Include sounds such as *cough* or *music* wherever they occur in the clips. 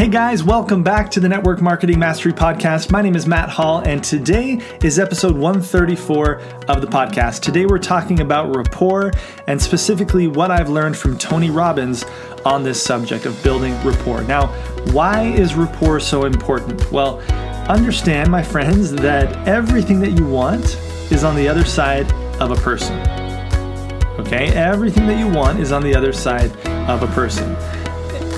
Hey guys, welcome back to the Network Marketing Mastery Podcast. My name is Matt Hall, and today is episode 134 of the podcast. Today we're talking about rapport and specifically what I've learned from Tony Robbins on this subject of building rapport. Now, why is rapport so important? Well, understand, my friends, that everything that you want is on the other side of a person. Okay? Everything that you want is on the other side of a person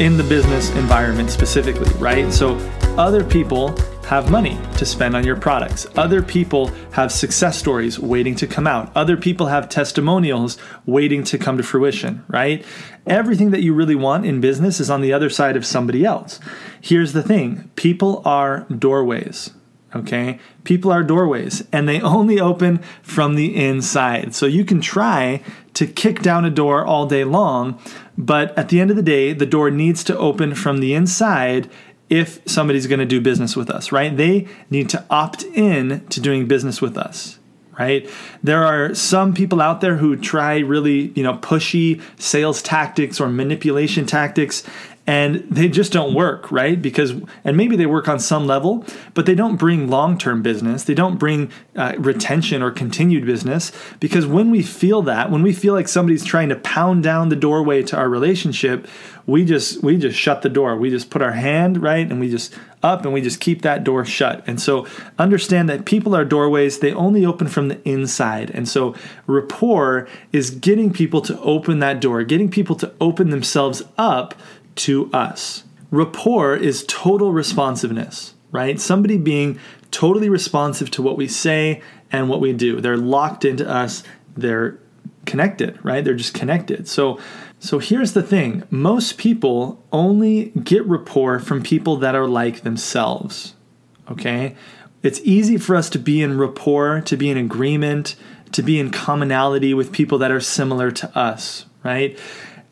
in the business environment specifically, right? So other people have money to spend on your products. Other people have success stories waiting to come out. Other people have testimonials waiting to come to fruition, right? Everything that you really want in business is on the other side of somebody else. Here's the thing people are doorways. Okay, people are doorways and they *laughs* only open from the inside. So you can try to kick down a door all day long, but at the end of the day, the door needs to open from the inside if somebody's going to do business with us, right? They need to opt in to doing business with us, right? There are some people out there who try really, you know, pushy sales tactics or manipulation tactics and they just don't work, right? Because, and maybe they work on some level, but they don't bring long term business. They don't bring uh, retention or continued business. Because when we feel that, when we feel like somebody's trying to pound down the doorway to our relationship, we just we just shut the door. We just put our hand right, and we just up, and we just keep that door shut. And so, understand that people are doorways. They only open from the inside. And so, rapport is getting people to open that door, getting people to open themselves up to us. Rapport is total responsiveness, right? Somebody being totally responsive to what we say and what we do. They're locked into us. They're connected, right? They're just connected. So so here's the thing. Most people only get rapport from people that are like themselves. Okay? It's easy for us to be in rapport, to be in agreement, to be in commonality with people that are similar to us, right?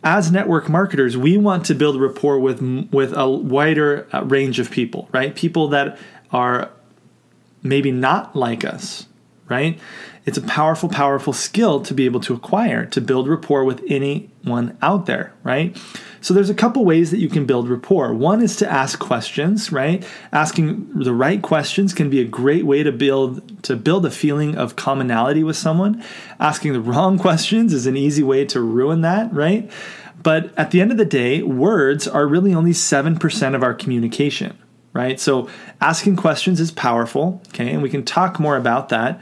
As network marketers, we want to build rapport with with a wider uh, range of people, right? People that are maybe not like us, right? It's a powerful, powerful skill to be able to acquire to build rapport with anyone out there, right? So there's a couple ways that you can build rapport. One is to ask questions, right? Asking the right questions can be a great way to build to build a feeling of commonality with someone. Asking the *laughs* wrong questions is an easy way to ruin that, right? But at the end of the day, words are really only 7% of our communication, right? So asking questions is powerful, okay? And we can talk more about that,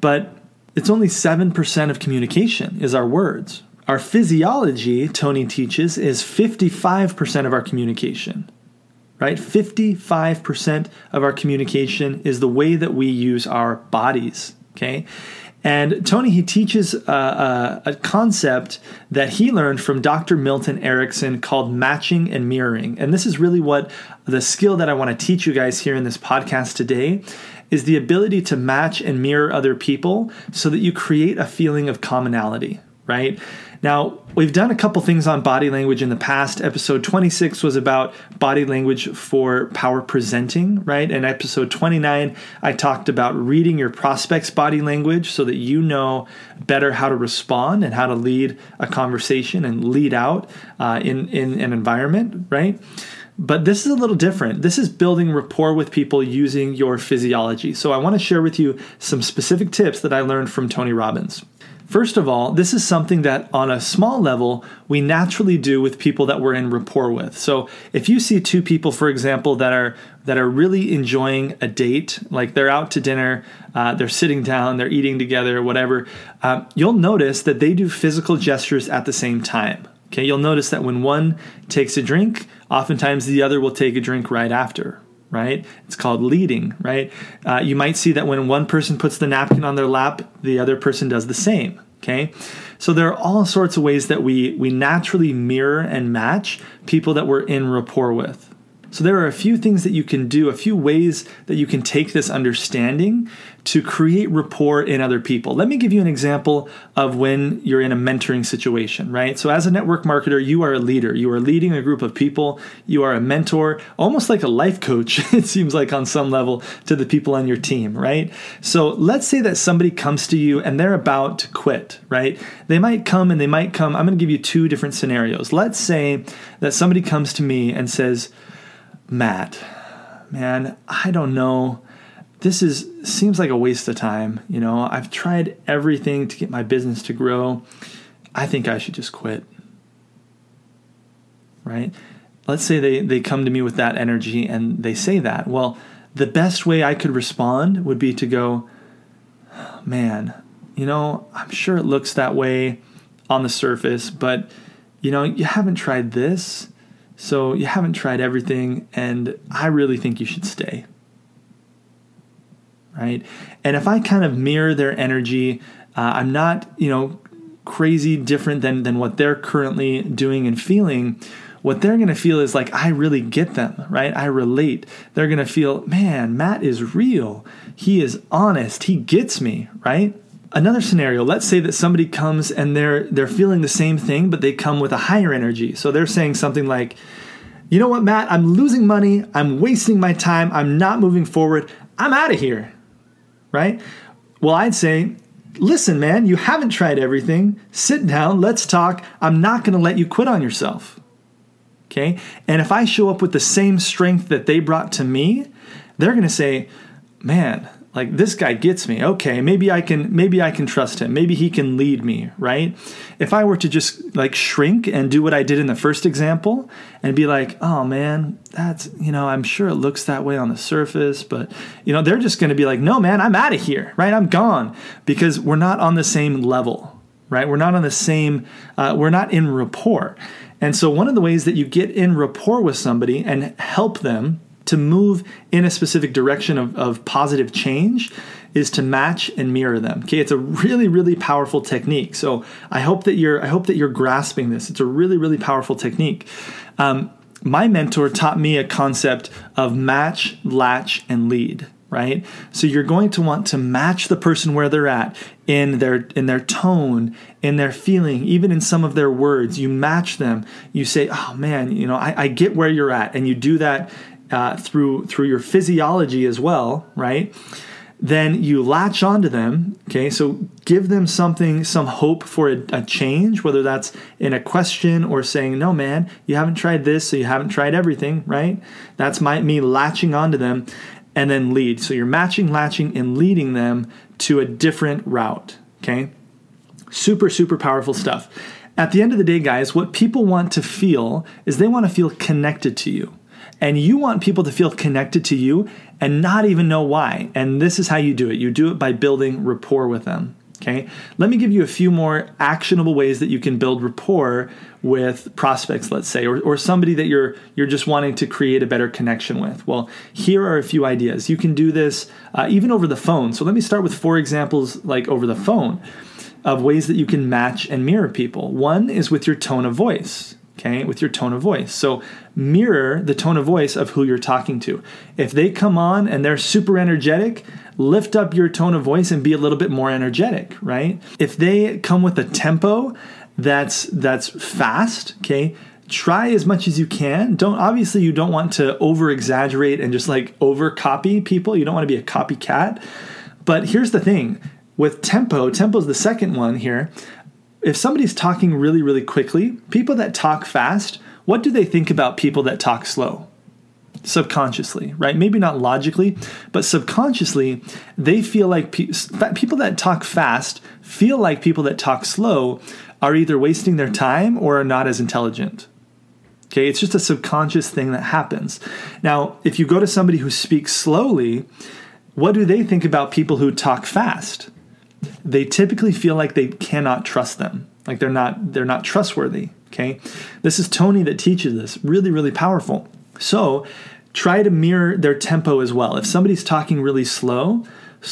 but it's only 7% of communication is our words, our physiology, Tony teaches, is 55% of our communication, right? 55% of our communication is the way that we use our bodies, okay? And Tony, he teaches a, a, a, concept that he learned from Dr. Milton Erickson called matching and mirroring. And this is really what the skill that I want to teach you guys here in this podcast today is the ability to match and mirror other people so that you create a feeling of commonality, right? Now, we've done a couple things on body language in the past. Episode 26 was about body language for power presenting, right? And episode 29, I talked about reading your prospect's body language so that you know better how to respond and how to lead a conversation and lead out uh, in, in an environment, right? But this is a little different. This is building rapport with people using your physiology. So I want to share with you some specific tips that I learned from Tony Robbins. First of all, this is something that on a small level we naturally do with people that we're in rapport with. So if you see two people, for example, that are that are really enjoying a date, like they're out to dinner, uh, they're sitting down, they're eating together, whatever, um, you'll notice that they do physical gestures at the same time. Okay, you'll notice that when one takes a drink, oftentimes the other will take a drink right after, right? It's called leading, right? Uh, you might see that when one person puts the napkin on their lap, the other person does the same. Okay, so there are all sorts of ways that we we naturally mirror and match people that we're in rapport with. So there are a few things that you can do, a few ways that you can take this understanding to create rapport in other people. Let me give you an example of when you're in a mentoring situation, right? So as a network marketer, you are a leader. You are leading a group of people. You are a mentor, almost like a life coach, *laughs* it seems like on some level to the people on your team, right? So let's say that somebody comes to you and they're about to quit, right? They might come and they might come. I'm going to give you two different scenarios. Let's say that somebody comes to me and says, Matt, man, I don't know. This is seems like a waste of time. You know, I've tried everything to get my business to grow. I think I should just quit. Right? Let's say they, they come to me with that energy and they say that. Well, the best way I could respond would be to go, man, you know, I'm sure it looks that way on the surface, but you know, you haven't tried this, so you haven't tried everything, and I really think you should stay. Right? And if I kind of mirror their energy, uh, I'm not, you know, crazy different than than what they're currently doing and feeling. What they're going to feel is like i really get them right? I relate. They're going to feel man matt is real. He is honest. He gets me right Another scenario, let's say that somebody comes and they're they're feeling the same thing but they come with a higher energy. So they're saying something like, "You know what, Matt? I'm losing money. I'm wasting my time. I'm not moving forward. I'm out of here." Right? Well, I'd say, "Listen, man, you haven't tried everything. Sit down, let's talk. I'm not going to let you quit on yourself." Okay? And if I show up with the same strength that they brought to me, they're going to say, "Man, like this guy gets me. Okay maybe i can maybe i can trust him. Maybe he can lead me right? If i were to just like shrink and do what i did in the first example and be like oh man that's you know i'm sure it looks that way on the surface but you know they're just going to be like no man i'm out of here right? I'm gone. Because we're not on the same level right? We're not on the same uh, we're not in rapport. And so one of the ways that you get in rapport with somebody and help them to move in a specific direction of, of positive change is to match and mirror them. Okay, it's a really, really powerful technique. So I hope that you're I hope that you're grasping this. It's a really, really powerful technique. Um, my mentor taught me a concept of match, latch, and lead right so you're going to want to match the person where they're at in their in their tone in their feeling even in some of their words you match them you say oh man you know I, I get where you're at and you do that uh, through through your physiology as well, right? Then you latch onto them. Okay, so give them something, some hope for a, a change, whether that's in a question or saying, "No, man, you haven't tried this, so you haven't tried everything." Right? That's my me latching onto them, and then lead. So you're matching, latching, and leading them to a different route. Okay, super super powerful stuff. At the end of the day, guys, what people want to feel is they want to feel connected to you. And you want people to feel connected to you and not even know why. And this is how you do it you do it by building rapport with them. Okay, let me give you a few more actionable ways that you can build rapport with prospects, let's say, or, or somebody that you're you're just wanting to create a better connection with. Well, here are a few ideas. You can do this uh, even over the phone. So let me start with four examples, like over the phone, of ways that you can match and mirror people. One is with your tone of voice okay, with your tone of voice. So mirror the tone of voice of who you're talking to. If they come on and they're super energetic, lift up your tone of voice and be a little bit more energetic, right? If they come with a tempo that's that's fast, okay, try as much as you can. Don't obviously you don't want to over exaggerate and just like over copy people. You don't want to be a copycat. But here's the thing with tempo, tempo is the second one here if somebody's talking really, really quickly, people that talk fast, what do they think about people that talk slow? Subconsciously, right? Maybe not logically, but subconsciously, they feel like pe- people that talk fast feel like people that talk slow are either wasting their time or are not as intelligent. Okay, it's just a subconscious thing that happens. Now, if you go to somebody who speaks slowly, what do they think about people who talk fast? They typically feel like they cannot trust them. Like they're not they're not trustworthy okay? This is tony that teaches this. Really really powerful. So try to mirror their tempo as well. If somebody's talking really slow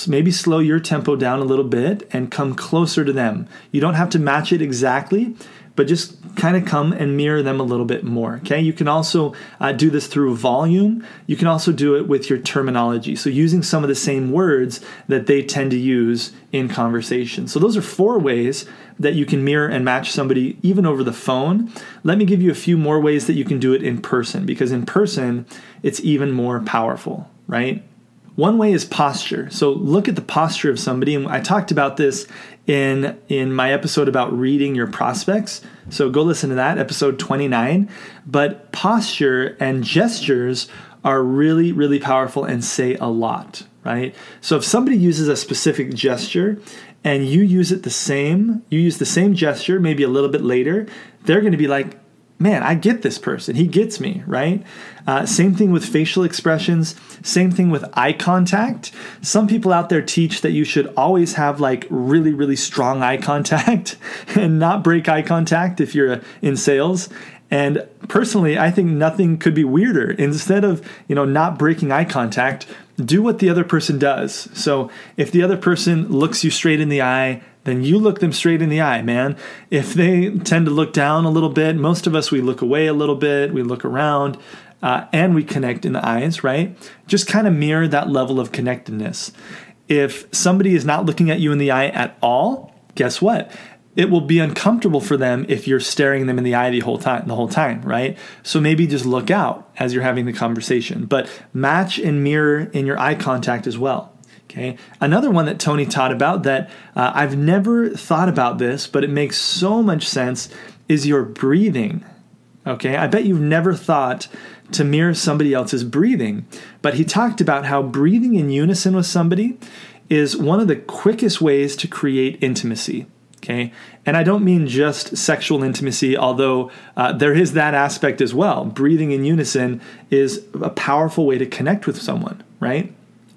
maybe slow your tempo down a little bit and come closer to them. You don't have to match it exactly but just kind of come and mirror them a little bit more. Okay, you can also uh, do this through volume. You can also do it with your terminology. So, using some of the same words that they tend to use in conversation. So, those are four ways that you can mirror and match somebody even over the phone. Let me give you a few more ways that you can do it in person because in person, it's even more powerful, right? One way is posture. So look at the posture of somebody, and I talked about this in in my episode about reading your prospects. So go listen to that, episode 29. But posture and gestures are really, really powerful and say a lot, right? So if somebody uses a specific gesture and you use it the same, you use the same gesture, maybe a little bit later, they're going to be like, man, I get this person. He gets me, right? Uh, same thing with facial expressions. Same thing with eye contact. Some people out there teach that you should always have like really, really strong eye contact *laughs* and not break eye contact if you're in sales. And personally, I think nothing could be weirder. Instead of, you know, not breaking eye contact, do what the other person does. So if the other person looks you straight in the eye, then you look them straight in the eye, man. If they tend to look down a little bit, most of us, we look away a little bit, we look around, uh, and we connect in the eyes, right? Just kind of mirror that level of connectedness. If somebody is not looking at you in the eye at all, guess what? it will be uncomfortable for them if you're staring them in the eye the whole time the whole time right so maybe just look out as you're having the conversation but match and mirror in your eye contact as well okay another one that tony taught about that uh, i've never thought about this but it makes so much sense is your breathing okay i bet you've never thought to mirror somebody else's breathing but he talked about how breathing in unison with somebody is one of the quickest ways to create intimacy Okay. And I don't mean just sexual intimacy, although uh, there is that aspect as well. Breathing in unison is a powerful way to connect with someone, right?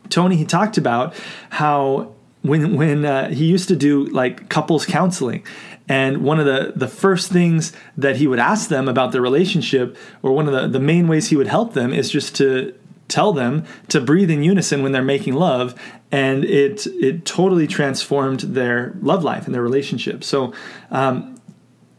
Tony, he talked about how when, when uh, he used to do like couples counseling, and one of the, the first things that he would ask them about their relationship, or one of the, the main ways he would help them, is just to tell them to breathe in unison when they're making love and it it totally transformed their love life and their relationship. So um,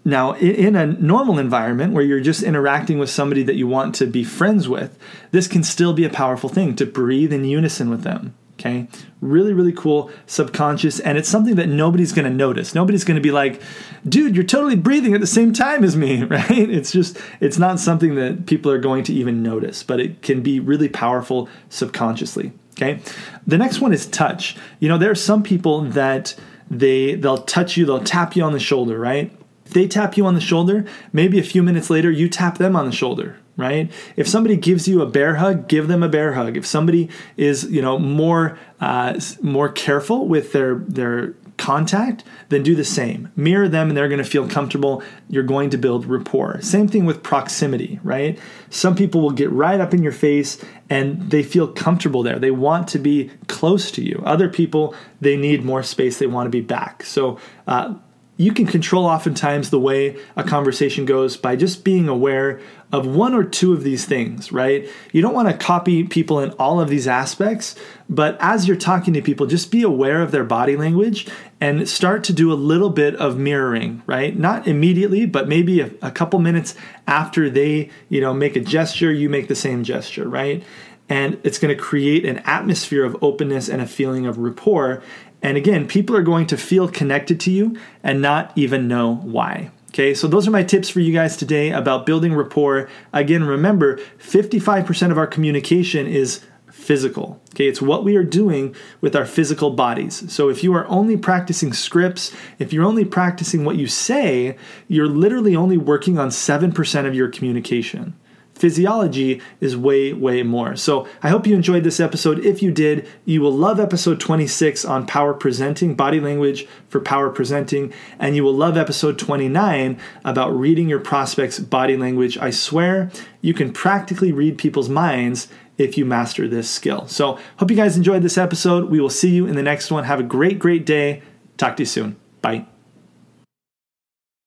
now in a normal environment where you're just interacting with somebody that you want to be friends with this can still be a powerful thing to breathe in unison with them Okay. Really, really cool subconscious. And it's something that nobody's going to notice. Nobody's going to be like, dude, you're totally breathing at the same time as me, *laughs* right? It's just, it's not something that people are going to even notice, but it can be really powerful subconsciously. Okay. The next one is touch. You know, there are some people that they, they'll touch you, they'll tap you on the shoulder, right? If they tap you on the shoulder, maybe a few minutes later, you tap them on the shoulder, right? If somebody gives you a bear hug, give them a bear hug. If somebody is, you know, more uh, more careful with their their contact, then do the same. Mirror them and they're going to feel comfortable. You're going to build rapport. Same thing with proximity, right? Some people will get right up in your face and they feel comfortable there. They want to be close to you. Other people, they need more space. They want to be back. So, uh, you can control oftentimes the way a conversation goes by just being aware of one or two of these things, right? You don't want to copy people in all of these aspects, but as you're talking to people, just be aware of their body language and start to do a little bit of mirroring, right? Not immediately, but maybe a, a couple minutes after they, you know, make a gesture, you make the same gesture, right? And it's going to create an atmosphere of openness and a feeling of rapport and again, people are going to feel connected to you and not even know why. Okay, so those are my tips for you guys today about building rapport. Again, remember 55% of our communication is physical. Okay, it's what we are doing with our physical bodies. So if you are only practicing scripts, if you're only practicing what you say, you're literally only working on 7% of your communication physiology is way, way more. So I hope you enjoyed this episode. If you did, you will love episode 26 on power presenting, body language for power presenting, and you will love episode 29 about reading your prospects' body language. I swear you can practically read people's minds if you master this skill. So hope you guys enjoyed this episode. We will see you in the next one. Have a great, great day. Talk to you soon. Bye.